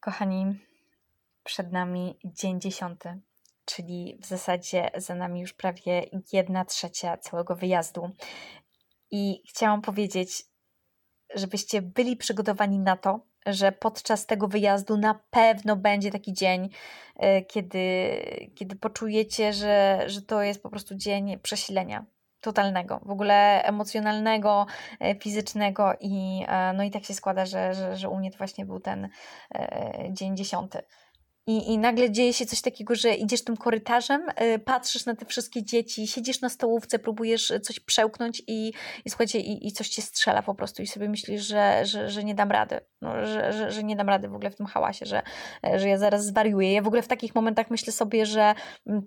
Kochani, przed nami dzień dziesiąty, czyli w zasadzie za nami już prawie jedna trzecia całego wyjazdu. I chciałam powiedzieć, żebyście byli przygotowani na to, że podczas tego wyjazdu na pewno będzie taki dzień, e, kiedy, kiedy poczujecie, że, że to jest po prostu dzień przesilenia, totalnego, w ogóle emocjonalnego, e, fizycznego i e, no i tak się składa, że, że, że u mnie to właśnie był ten e, dzień dziesiąty. I, I nagle dzieje się coś takiego, że idziesz tym korytarzem, yy, patrzysz na te wszystkie dzieci, siedzisz na stołówce, próbujesz coś przełknąć i, i słuchajcie, i, i coś cię strzela po prostu i sobie myślisz, że, że, że nie dam rady, no, że, że, że nie dam rady w ogóle w tym hałasie, że, że ja zaraz zwariuję. Ja w ogóle w takich momentach myślę sobie, że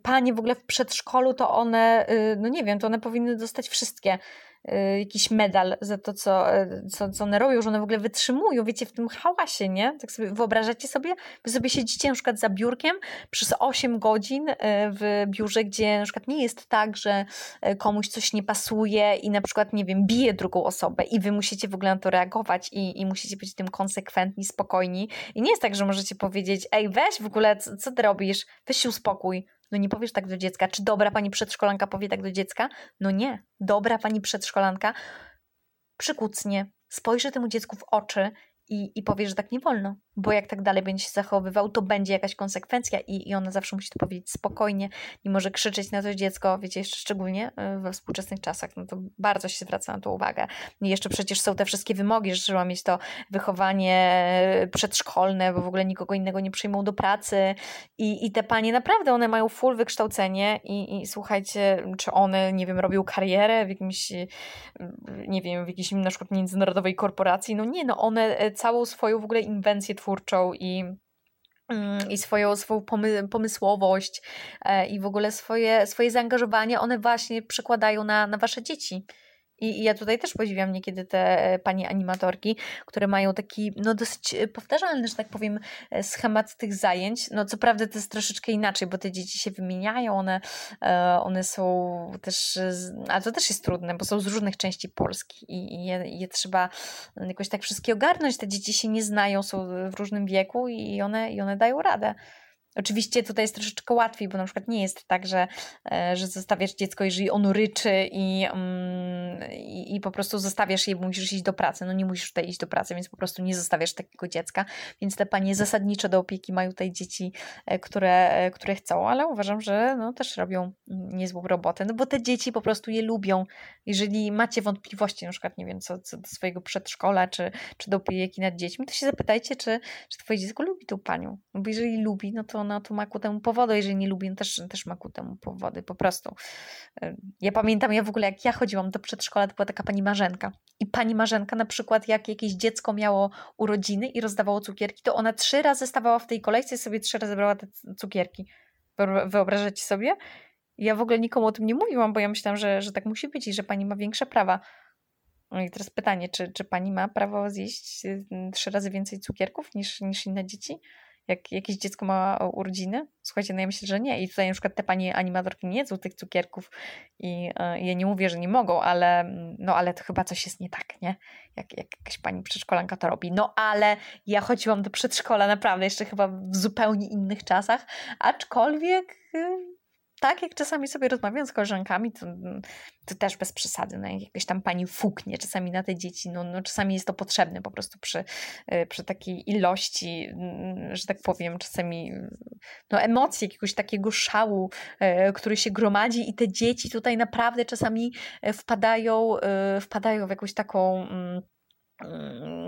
panie w ogóle w przedszkolu to one, yy, no nie wiem, to one powinny dostać wszystkie Y, jakiś medal za to, co, y, co, co one robią, że one w ogóle wytrzymują, wiecie, w tym hałasie, nie? Tak sobie wyobrażacie sobie? Wy sobie siedzicie na przykład za biurkiem przez 8 godzin y, w biurze, gdzie na przykład nie jest tak, że komuś coś nie pasuje i na przykład, nie wiem, bije drugą osobę i wy musicie w ogóle na to reagować i, i musicie być tym konsekwentni, spokojni. I nie jest tak, że możecie powiedzieć, ej, weź w ogóle, co, co ty robisz? Weź się uspokój no nie powiesz tak do dziecka. Czy dobra pani przedszkolanka powie tak do dziecka? No nie. Dobra pani przedszkolanka przykucnie, spojrzy temu dziecku w oczy i, i powie, że tak nie wolno bo jak tak dalej będzie się zachowywał, to będzie jakaś konsekwencja i, i ona zawsze musi to powiedzieć spokojnie, nie może krzyczeć na to dziecko, wiecie, jeszcze szczególnie e, we współczesnych czasach, no to bardzo się zwraca na to uwagę. I jeszcze przecież są te wszystkie wymogi, że trzeba mieć to wychowanie przedszkolne, bo w ogóle nikogo innego nie przyjmą do pracy i, i te panie naprawdę, one mają full wykształcenie i, i słuchajcie, czy one, nie wiem, robią karierę w jakimś, nie wiem, w jakiejś na przykład międzynarodowej korporacji, no nie, no one całą swoją w ogóle inwencję twórczą i mm, i swoją, swoją pomy pomysłowość e, i w ogóle swoje, swoje zaangażowanie, one właśnie przekładają na, na wasze dzieci. I, ja tutaj też podziwiam niekiedy te e, panie animatorki, które mają taki no dosyć e, powtarzalny, że tak powiem, e, schemat tych zajęć. No co prawda to jest troszeczkę inaczej, bo te dzieci się wymieniają, one, one są też, ale to też jest trudne, bo są z różnych części Polski i je, je trzeba jakoś tak wszystkie ogarnąć. Te dzieci się nie znają, są w różnym wieku i one, i one dają radę. Oczywiście tutaj jest troszeczkę łatwiej, bo na przykład nie jest tak, że, e, że zostawiasz dziecko, jeżeli ono ryczy i, mm, i, i, po prostu zostawiasz je, bo musisz iść do pracy. No nie musisz tutaj iść do pracy, więc po prostu nie zostawiasz takiego dziecka. Więc te panie zasadniczo do opieki mają tutaj dzieci, e, które, e, które chcą, ale uważam, że no, też robią niezłą robotę, no bo te dzieci po prostu je lubią. Jeżeli macie wątpliwości, na przykład, nie wiem, co, co do swojego przedszkola, czy, czy do opieki nad dziećmi, to się zapytajcie, czy, czy twoje dziecko lubi tą panią. No bo jeżeli lubi, no to no to ma ku temu powody, jeżeli nie lubię, też, też ma ku temu powody, po prostu. Ja pamiętam, ja w ogóle jak ja chodziłam do przedszkola, to była taka pani Marzenka i pani Marzenka na przykład jak jakieś dziecko miało urodziny i rozdawało cukierki, to ona trzy razy stawała w tej kolejce i sobie trzy razy brała te cukierki. Wyobrażacie sobie? Ja w ogóle nikomu o tym nie mówiłam, bo ja myślałam, że, że tak musi być i że pani ma większe prawa. No i teraz pytanie, czy, czy pani ma prawo zjeść trzy razy więcej cukierków niż, niż inne dzieci? Jak jakieś dziecko ma urodziny? Słuchajcie, no ja myślę, że nie. I tutaj na przykład te panie animatorki nie jedzą tych cukierków i y, ja nie mówię, że nie mogą, ale no ale to chyba coś jest nie tak, nie? Jak, jak jakaś pani przedszkolanka to robi. No ale ja chodziłam do przedszkola naprawdę jeszcze chyba w zupełnie innych czasach, aczkolwiek y, tak, jak czasami sobie rozmawiam z koleżankami, to, to też bez przesady, no, jak jakaś tam pani fuknie czasami na te dzieci, no, no czasami jest to potrzebne po prostu przy, y, przy takiej ilości, mm, że tak powiem, czasami no, emocji, jakiegoś takiego szału, y, który się gromadzi i te dzieci tutaj naprawdę czasami y, wpadają, wpadają w jakąś taką mm, Mm,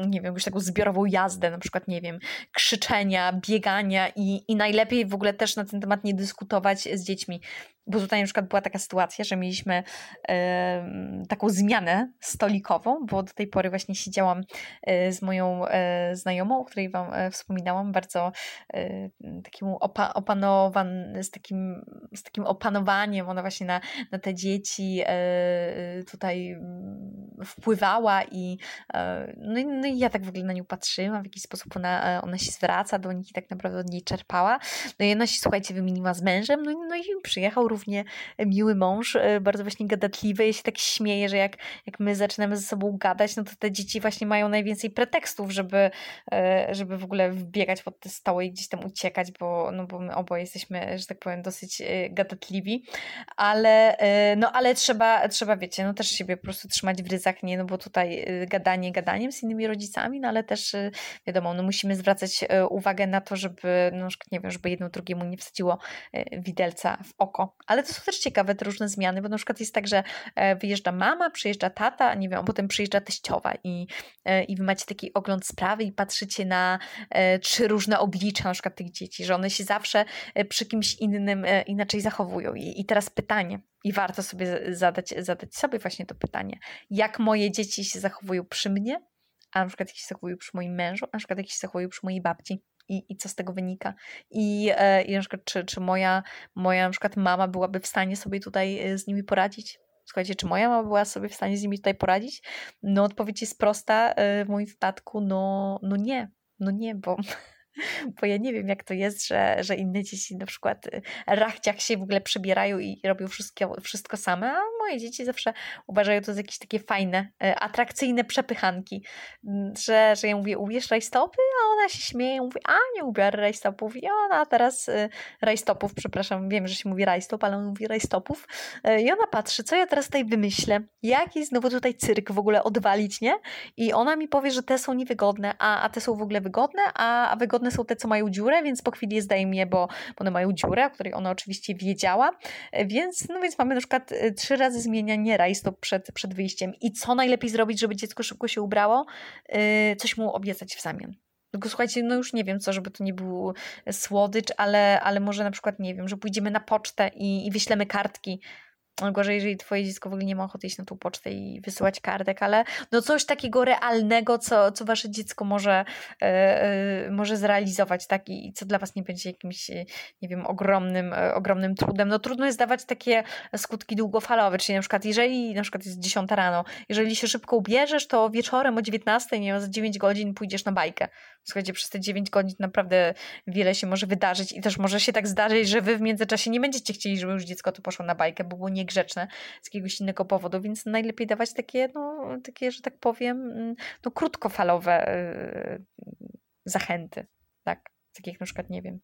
nie wiem, jakąś taką zbiorową jazdę, na przykład, nie wiem, krzyczenia, biegania i, i najlepiej w ogóle też na ten temat nie dyskutować z dziećmi, bo tutaj na przykład była taka sytuacja, że mieliśmy e, taką zmianę stolikową, bo do tej pory właśnie siedziałam e, z moją e, znajomą, o której Wam e, wspominałam, bardzo e, takim opa opanowan, z, takim, z takim opanowaniem, ona właśnie na, na te dzieci e, tutaj mm, wpływała i no, i no i ja tak w ogóle na nią patrzyłam, w jakiś sposób ona, ona się zwraca do nich i tak naprawdę od niej czerpała. No i ona się, słuchajcie, wymieniła z mężem, no, no i przyjechał równie miły mąż, e, bardzo właśnie gadatliwy. Ja się tak śmieję, że jak, jak my zaczynamy ze sobą gadać, no to te dzieci właśnie mają najwięcej pretekstów, żeby, e, żeby w ogóle wbiegać pod te stoły i gdzieś tam uciekać, bo, no bo my oboje jesteśmy, że tak powiem, dosyć gadatliwi, ale, no ale trzeba, trzeba, wiecie, no też siebie po prostu trzymać w nie, no bo tutaj gadanie gadaniem z innymi rodzicami, no ale też wiadomo, no musimy zwracać uwagę na to, żeby, no nie wiem, żeby jedno drugiemu nie wsadziło e, widelca w oko. Ale to są też ciekawe te różne zmiany, bo na przykład jest tak, że e, wyjeżdża mama, przyjeżdża tata, nie wiem, potem przyjeżdża teściowa i, e, i wy macie taki ogląd sprawy i patrzycie na trzy różne oblicza na przykład tych dzieci, że one się zawsze przy kimś innym inaczej zachowują. I, i teraz pytanie, i warto sobie zadać, zadać sobie właśnie to pytanie, jak moje dzieci się zachowują przy mnie, a na przykład jak się zachowują przy moim mężu, a na przykład jak się zachowują przy mojej babci i, i co z tego wynika. I, e, i na przykład, czy, czy moja, moja na przykład mama byłaby w stanie sobie tutaj e, z nimi poradzić? Słuchajcie, czy moja mama była sobie w stanie z nimi tutaj poradzić? No odpowiedź jest prosta, e, w moim wypadku no, no nie, no nie, bo bo ja nie wiem, jak to jest, że, że inne dzieci na przykład y, rachciach się w ogóle przebierają i robią wszystko, wszystko same, a moje dzieci zawsze uważają to za jakieś takie fajne, y, atrakcyjne przepychanki, że, że ja mówię, ubierz rajstopy, a ona się śmieje, mówi, a nie ubiorę rajstopów. I ona teraz y, rajstopów, przepraszam, wiem, że się mówi rajstop, ale on mówi rajstopów i ona patrzy, co ja teraz tutaj wymyślę, jaki znowu tutaj cyrk w ogóle odwalić, nie? I ona mi powie, że te są niewygodne, a, a te są w ogóle wygodne, a, a wygodne są te, co mają dziurę, więc po chwili je zdejmie, bo, bo one mają dziurę, o której ona oczywiście wiedziała, e, więc, no więc mamy na przykład e, trzy razy zmienianie rajstop przed, przed wyjściem i co najlepiej zrobić, żeby dziecko szybko się ubrało? E, coś mu obiecać w zamian. Tylko słuchajcie, no już nie wiem co, żeby to nie był słodycz, ale, ale może na przykład, nie wiem, że pójdziemy na pocztę i, i wyślemy kartki Gorzej, jeżeli twoje dziecko w ogóle nie ma ochoty iść na tą pocztę i wysyłać kartek, ale no coś takiego realnego, co, co wasze dziecko może, yy, może zrealizować, tak? I co dla was nie będzie jakimś, nie wiem, ogromnym, yy, ogromnym trudem. No trudno jest dawać takie skutki długofalowe, czyli na przykład jeżeli na przykład jest 10 rano, jeżeli się szybko ubierzesz, to wieczorem o 19, nie wiem, za 9 godzin pójdziesz na bajkę. Słuchajcie, przez te 9 godzin naprawdę wiele się może wydarzyć i też może się tak zdarzyć, że wy w międzyczasie nie będziecie chcieli, żeby już dziecko to poszło na bajkę, bo było niegrzeczne z jakiegoś innego powodu, więc najlepiej dawać takie, no, takie, że tak powiem, mm, no, krótkofalowe yy, zachęty, tak? Tak jak na przykład, nie wiem,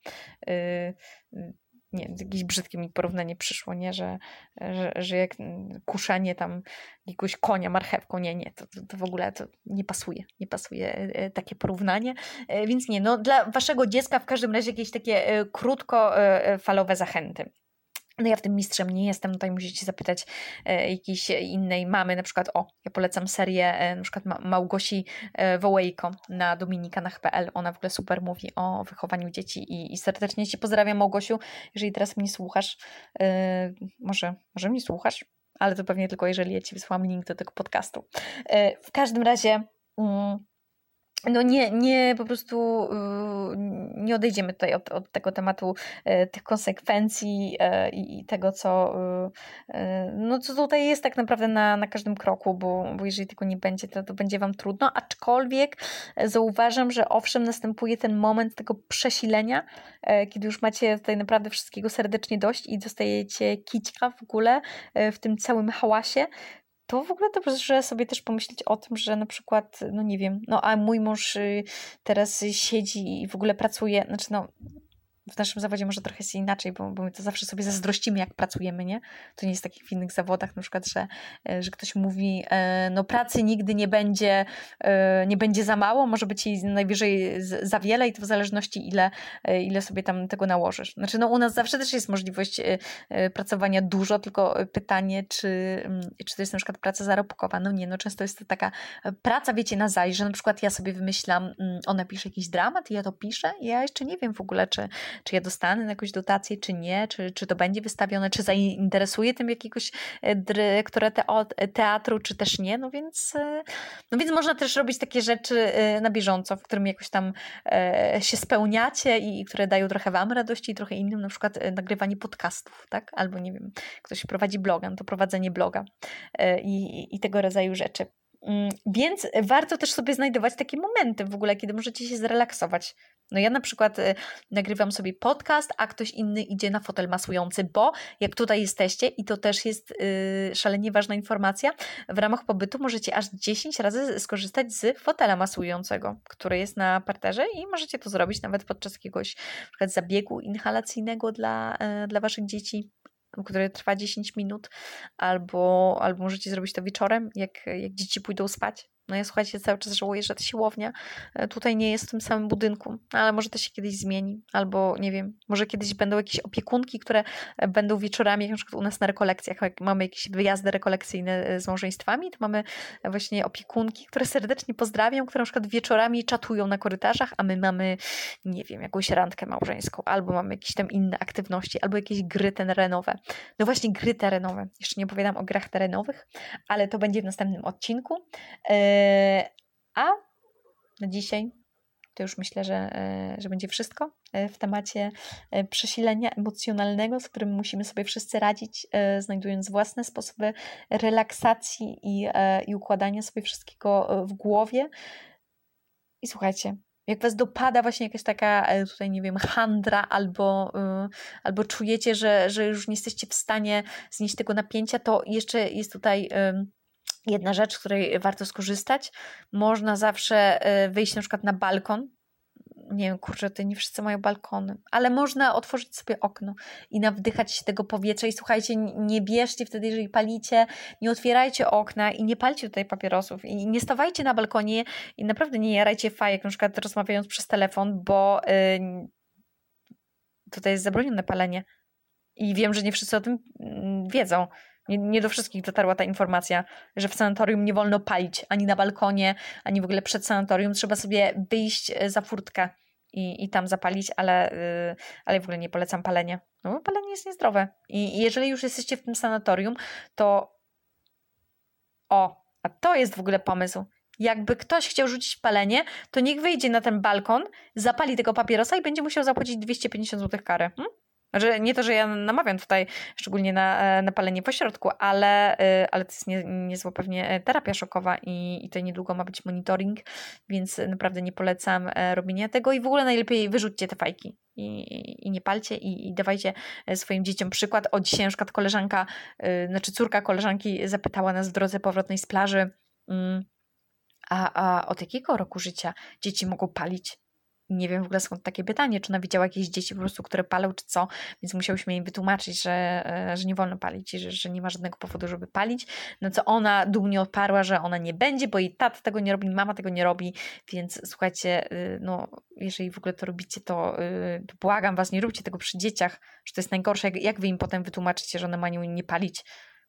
yy, nie, jakieś brzydkie mi porównanie przyszło, nie, że, że, że jak kuszenie tam jakiegoś konia marchewką, nie, nie, to, to w ogóle to nie pasuje, nie pasuje e, takie porównanie, e, więc nie, no dla waszego dziecka w każdym razie jakieś takie e, krótkofalowe zachęty. No ja w tym mistrzem nie jestem, tutaj musicie zapytać e, jakiejś innej mamy, na przykład o, ja polecam serię e, na przykład Ma Małgosi e, Wołejko na dominikanach.pl, ona w ogóle super mówi o wychowaniu dzieci i, i serdecznie Cię pozdrawiam Małgosiu, jeżeli teraz mnie słuchasz, e, może, może mnie słuchasz, ale to pewnie tylko jeżeli ja Ci wysłałam link do tego podcastu. W każdym razie... Mm, no nie, nie po prostu y, nie odejdziemy tutaj od, od tego tematu e, tych konsekwencji e, i tego, co, y, e, no co tutaj jest tak naprawdę na, na każdym kroku, bo, bo jeżeli tego nie będzie, to, to będzie Wam trudno, aczkolwiek zauważam, że owszem, następuje ten moment tego przesilenia, kiedy już macie tutaj naprawdę wszystkiego serdecznie dość i dostajecie kićka w ogóle w tym całym hałasie, to w ogóle dobrze sobie też pomyśleć o tym, że na przykład, no nie wiem, no a mój mąż y, teraz siedzi i w ogóle pracuje, znaczy no w naszym zawodzie może trochę jest inaczej, bo, bo my to zawsze sobie zazdrościmy, jak pracujemy, nie? To nie jest tak jak w innych zawodach, na przykład, że, e, że ktoś mówi, e, no pracy nigdy nie będzie, e, nie będzie za mało, może być jej najwyżej za wiele i to w zależności ile, ile sobie tam tego nałożysz. Znaczy, no u nas zawsze też jest możliwość pracowania dużo, tylko pytanie, czy, mm, czy to jest na przykład praca zarobkowa. No nie, no często jest to taka praca, wiecie, na zajść, że na przykład ja sobie wymyślam, mm, ona pisze jakiś dramat i ja to piszę i ja jeszcze nie wiem w ogóle, czy, czy ja dostanę jakąś dotację, czy nie, czy, czy to będzie wystawione, czy zainteresuje tym jakiegoś e, dyrektora teatru, czy też nie, no więc, e, no więc można też robić takie rzeczy e, na bieżąco, w którym jakoś tam się spełniacie i które dają trochę wam radości i trochę innym, na przykład nagrywanie podcastów, tak, albo nie wiem, ktoś prowadzi bloga, no to prowadzenie bloga i, i tego rodzaju rzeczy. Mm, więc warto też sobie znajdować takie momenty w ogóle, kiedy możecie się zrelaksować. No ja na przykład y, nagrywam sobie podcast, a ktoś inny idzie na fotel masujący, bo jak tutaj jesteście i to też jest y, szalenie ważna informacja, w ramach pobytu możecie aż 10 razy skorzystać z fotela masującego, który jest na parterze i możecie to zrobić nawet podczas jakiegoś na przykład zabiegu inhalacyjnego dla, y, dla waszych dzieci który trwa 10 minut, albo, albo możecie zrobić to wieczorem, jak, jak dzieci pójdą spać. No ja słuchajcie, cały czas żałuję, że ta siłownia e, tutaj nie jest w tym samym budynku, ale może to się kiedyś zmieni, albo nie wiem, może kiedyś będą jakieś opiekunki, które e, będą wieczorami, jak na przykład u nas na rekolekcjach, jak mamy jakieś wyjazdy rekolekcyjne e, z małżeństwami, to mamy właśnie opiekunki, które serdecznie pozdrawiam, które na przykład wieczorami czatują na korytarzach, a my mamy, nie wiem, jakąś randkę małżeńską, albo mamy jakieś tam inne aktywności, albo jakieś gry terenowe. No właśnie gry terenowe. Jeszcze nie opowiadam o grach terenowych, ale to będzie w następnym odcinku. E, a na dzisiaj to już myślę, że, e, że będzie wszystko e, w temacie przesilenia emocjonalnego, z którym musimy sobie wszyscy radzić, znajdując własne sposoby relaksacji i, i układania sobie wszystkiego w głowie. I słuchajcie, jak was dopada właśnie jakaś taka tutaj, nie wiem, handra, albo, albo czujecie, że, że już nie jesteście w stanie znieść tego napięcia, to jeszcze jest tutaj jedna rzecz, z której warto skorzystać. Można zawsze e, wyjść na przykład na balkon. Nie wiem, kurczę, to nie wszyscy mają balkony, ale można otworzyć sobie okno i nawdychać się tego powietrza. I słuchajcie, nie bierzcie wtedy, jeżeli palicie, nie otwierajcie okna i nie palcie tutaj papierosów. I nie stawajcie na balkonie i naprawdę nie jarajcie fajek, na przykład rozmawiając przez telefon, bo yy, tutaj jest zabronione palenie. I wiem, że nie wszyscy o tym mm, wiedzą. Nie, nie, do wszystkich dotarła ta informacja, że w sanatorium nie wolno palić ani na balkonie, ani w ogóle przed sanatorium. Trzeba sobie wyjść e, za furtkę i, i tam zapalić, ale, yy, ale w ogóle nie polecam palenia. No palenie jest niezdrowe. I jeżeli już jesteście w tym sanatorium, to o, a to jest w ogóle pomysł. Jakby ktoś chciał rzucić palenie, to niech wyjdzie na ten balkon, zapali tego papierosa i będzie musiał zapłacić 250 zł kary. Hmm? Znaczy, nie to, że ja namawiam tutaj szczególnie na, e, na palenie pośrodku, ale, e, ale to jest nie, niezła pewnie e, terapia szokowa i, i to niedługo ma być monitoring, więc naprawdę nie polecam robienia tego i w ogóle najlepiej wyrzućcie te fajki i, i nie palcie i, i dawajcie swoim dzieciom przykład. O, dzisiaj na przykład koleżanka, znaczy córka koleżanki zapytała nas w drodze powrotnej z plaży, mm, a, a od jakiego roku życia dzieci mogą palić? Nie wiem w ogóle skąd takie pytanie, czy ona widziała jakieś dzieci po prostu, które palą, czy co, więc musiałyśmy jej wytłumaczyć, że, e, że nie wolno palić i że, że nie ma żadnego powodu, żeby palić. No co ona dumnie odparła, że ona nie będzie, bo jej tata tego nie robi, mama tego nie robi, więc słuchajcie, y, no jeżeli w ogóle to robicie, to, y, to błagam was, nie róbcie tego przy dzieciach, że to jest najgorsze, jak, jak wy im potem wytłumaczycie, że one mają nie palić,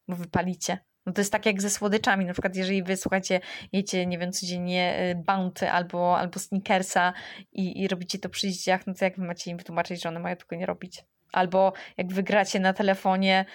bo wy palicie. No to jest tak jak ze słodyczami, na przykład jeżeli wy słuchacie, jecie, nie wiem, codziennie y, Bounty albo, albo Snickersa i, i robicie to przy dzieciach, no to jak wy macie im wytłumaczyć, że one mają tego nie robić? Albo jak wygracie na telefonie,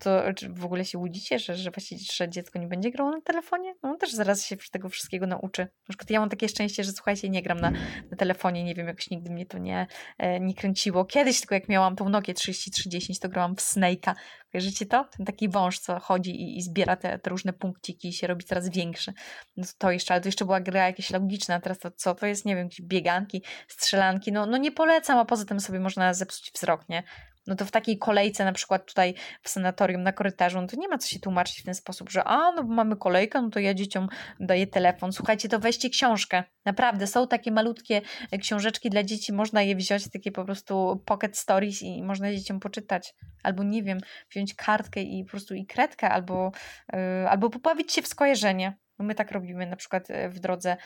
to w ogóle się łudzicie, że, że właśnie że dziecko nie będzie grało na telefonie? No też zaraz się tego wszystkiego nauczy. Na przykład ja mam takie szczęście, że słuchajcie, nie gram na, na telefonie, nie wiem, jakoś nigdy mnie to nie, e, nie kręciło. Kiedyś tylko jak miałam tą Nokię 3310, to grałam w Snake'a. Kojarzycie to? Ten taki wąż, co chodzi i, i zbiera te, te, różne punkciki i się robi coraz większy. No to, jeszcze, ale to jeszcze była gra jakaś logiczna, teraz to co? To jest, nie wiem, jakieś bieganki, strzelanki. No, no nie polecam, a poza tym sobie można zepsuć wzrok, nie? No to w takiej kolejce, na przykład tutaj w sanatorium na korytarzu, no to nie ma co się tłumaczyć w ten sposób, że a, no bo mamy kolejkę, no to ja dzieciom daję telefon. Słuchajcie, to weźcie książkę. Naprawdę, są takie malutkie e, książeczki dla dzieci, można je wziąć, takie po prostu pocket stories i można dzieciom poczytać. Albo nie wiem, wziąć kartkę i po prostu i kredkę, albo, yy, albo pobawić się w skojarzenie. No my tak robimy na przykład e, w drodze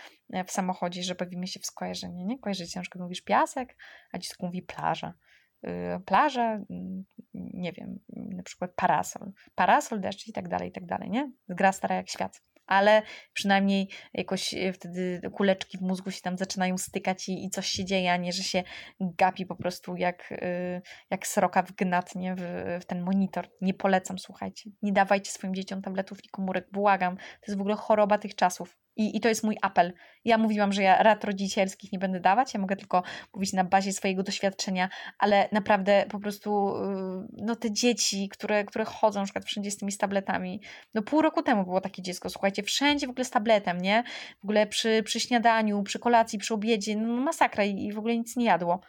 w samochodzie, że bawimy się w skojarzenie, nie? Kojarzycie, na przykład mówisz piasek, a dziecko mówi plaża. Y, plaża, mm, nie wiem, na przykład parasol, parasol, deszcz i tak dalej, i tak dalej, nie? Gra stara jak świat. Ale przynajmniej jakoś y, wtedy kuleczki w mózgu się tam zaczynają stykać i, i coś się dzieje, a nie, że się gapi po prostu jak, y, jak sroka wgnatnie w, w ten monitor. Nie polecam, słuchajcie. Nie dawajcie swoim dzieciom tabletów i komórek, błagam. To jest w ogóle choroba tych czasów. I, I to jest mój apel. Ja mówiłam, że ja rad rodzicielskich nie będę dawać, ja mogę tylko mówić na bazie swojego doświadczenia, ale naprawdę po prostu yy, no te dzieci, które, które chodzą na przykład wszędzie z tymi tabletami, no pół roku temu było takie dziecko, słuchajcie, wszędzie w ogóle z tabletem, nie? W ogóle przy, przy śniadaniu, przy kolacji, przy obiedzie, no masakra i, i w ogóle nic nie jadło.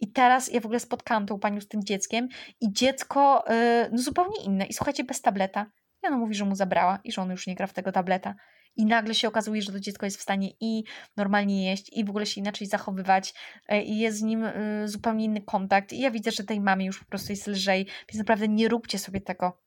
I teraz ja w ogóle spotkałam tą panią z tym dzieckiem i dziecko yy, no zupełnie inne. I słuchajcie, bez tableta. Ja no mówi, że mu zabrała i że on już nie gra w tego tableta i nagle się okazuje, że to dziecko jest w stanie i normalnie jeść, i w ogóle się inaczej zachowywać, e, i jest z nim y, zupełnie inny kontakt. I ja widzę, że tej mamie już po prostu jest lżej, więc naprawdę nie róbcie sobie tego.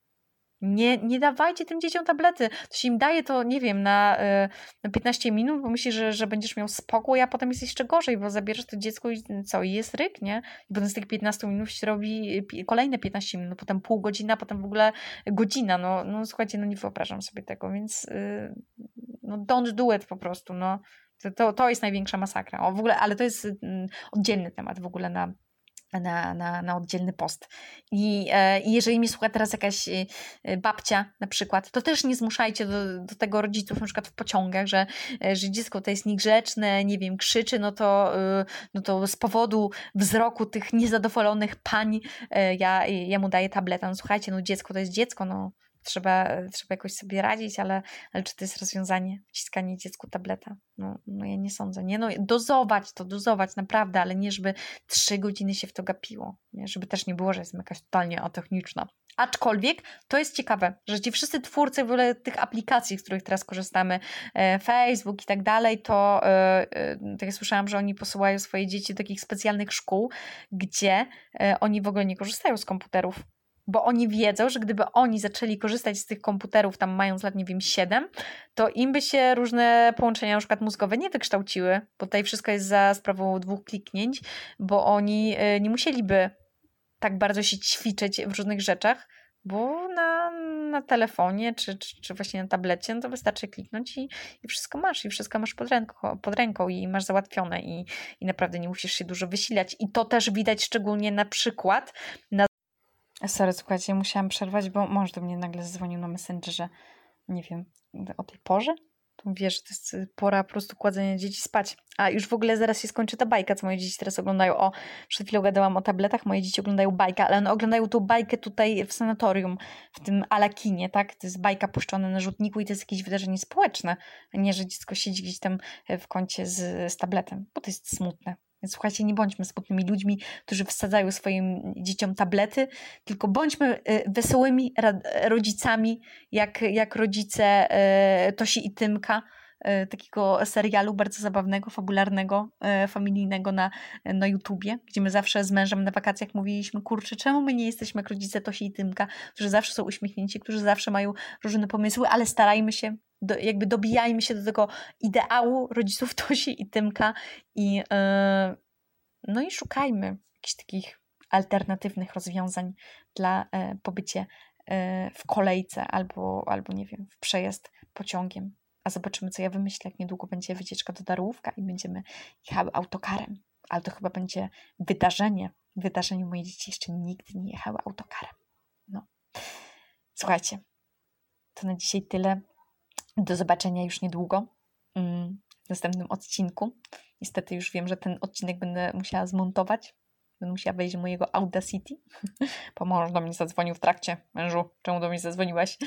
Nie, nie dawajcie tym dzieciom tablety. To się im daje to, nie wiem, na, y, na 15 minut, bo myślisz, że, że będziesz miał spokój, a potem jest jeszcze gorzej, bo zabierasz to dziecko i co, i jest ryk, nie? I potem z tych 15 minut się robi y, kolejne 15 minut, potem pół godzina, potem w ogóle godzina. No, no słuchajcie, no nie wyobrażam sobie tego, więc yy, no don't do it po prostu, no. To, to, to jest największa masakra. O, w ogóle, ale to jest mm, oddzielny temat w ogóle na, na, na, na oddzielny post. I, e, jeżeli mnie słucha teraz jakaś e, babcia na przykład, to też nie zmuszajcie do, do tego rodziców na przykład w pociągach, że, e, że dziecko to jest niegrzeczne, nie wiem, krzyczy, no to, e, no to z powodu wzroku tych niezadowolonych pań ja, ja mu daję tabletę. No słuchajcie, no dziecko to jest dziecko, no trzeba, trzeba jakoś sobie radzić, ale, ale czy to jest rozwiązanie? Wciskanie dziecku tableta? No, no ja nie sądzę. Nie, no dozować to, dozować naprawdę, ale nie, żeby trzy godziny się w to gapiło. Nie? Żeby też nie było, że jestem jakaś totalnie atechniczna. Aczkolwiek to jest ciekawe, że ci wszyscy twórcy w ogóle tych aplikacji, z których teraz korzystamy, e, Facebook i tak dalej, to e, e, tak jak słyszałam, że oni posyłają swoje dzieci do takich specjalnych szkół, gdzie oni w ogóle nie korzystają z komputerów bo oni wiedzą, że gdyby oni zaczęli korzystać z tych komputerów, tam mając lat, nie wiem, 7, to im by się różne połączenia na przykład mózgowe nie wykształciły, bo tutaj wszystko jest za sprawą dwóch kliknięć, bo oni y, nie musieliby tak bardzo się ćwiczyć w różnych rzeczach, bo na, na telefonie czy, czy, czy właśnie na tablecie, no to wystarczy kliknąć i, i wszystko masz, i wszystko masz pod ręką, pod ręką i masz załatwione i, i naprawdę nie musisz się dużo wysilać. I to też widać szczególnie na przykład na Sorry, słuchajcie, musiałam przerwać, bo mąż do mnie nagle zadzwonił na Messengerze. Nie wiem, o tej porze? To wiesz, to jest pora po prostu kładzenia dzieci spać. A już w ogóle zaraz się skończy ta bajka, co moje dzieci teraz oglądają. O, przed chwilą gadałam o tabletach, moje dzieci oglądają bajkę, ale one oglądają tą bajkę tutaj w sanatorium, w tym Alakinie, tak? To jest bajka puszczona na rzutniku i to jest jakieś wydarzenie społeczne, a nie, że dziecko siedzi gdzieś tam w kącie z, z tabletem, bo to jest smutne. Więc słuchajcie, nie bądźmy smutnymi ludźmi, którzy wsadzają swoim dzieciom tablety, tylko bądźmy y, wesołymi rodzicami, jak, jak rodzice y, Tosi i Tymka, takiego serialu bardzo zabawnego, fabularnego, familijnego na, na YouTubie, gdzie my zawsze z mężem na wakacjach mówiliśmy, kurczę, czemu my nie jesteśmy jak rodzice Tosi i Tymka, którzy zawsze są uśmiechnięci, którzy zawsze mają różne pomysły, ale starajmy się do, jakby dobijajmy się do tego ideału rodziców Tosi i Tymka i yy, no i szukajmy jakichś takich alternatywnych rozwiązań dla yy, pobycie w kolejce albo, albo, nie wiem, w przejazd pociągiem. A zobaczymy, co ja wymyślę, jak niedługo będzie wycieczka do Darłówka i będziemy jechały autokarem. Ale to chyba będzie wydarzenie. Wydarzenie moje dzieci jeszcze nigdy nie jechały autokarem. No. Słuchajcie, to na dzisiaj tyle. Do zobaczenia już niedługo mm, w następnym odcinku. Niestety już wiem, że ten odcinek będę musiała zmontować. Będę musiała wejść do mojego Audacity, bo mąż do mnie zadzwonił w trakcie. Mężu, czemu do mnie zadzwoniłaś?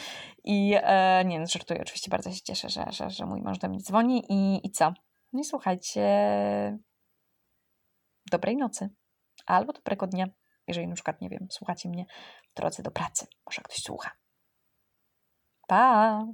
I e, nie, no, żartuję, oczywiście bardzo się cieszę, że, że, że mój mąż do mnie dzwoni i, i co? No i słuchajcie, dobrej nocy albo dobrego dnia, jeżeli na przykład, nie wiem, słuchacie mnie w drodze do pracy. Może ktoś słucha. Pa!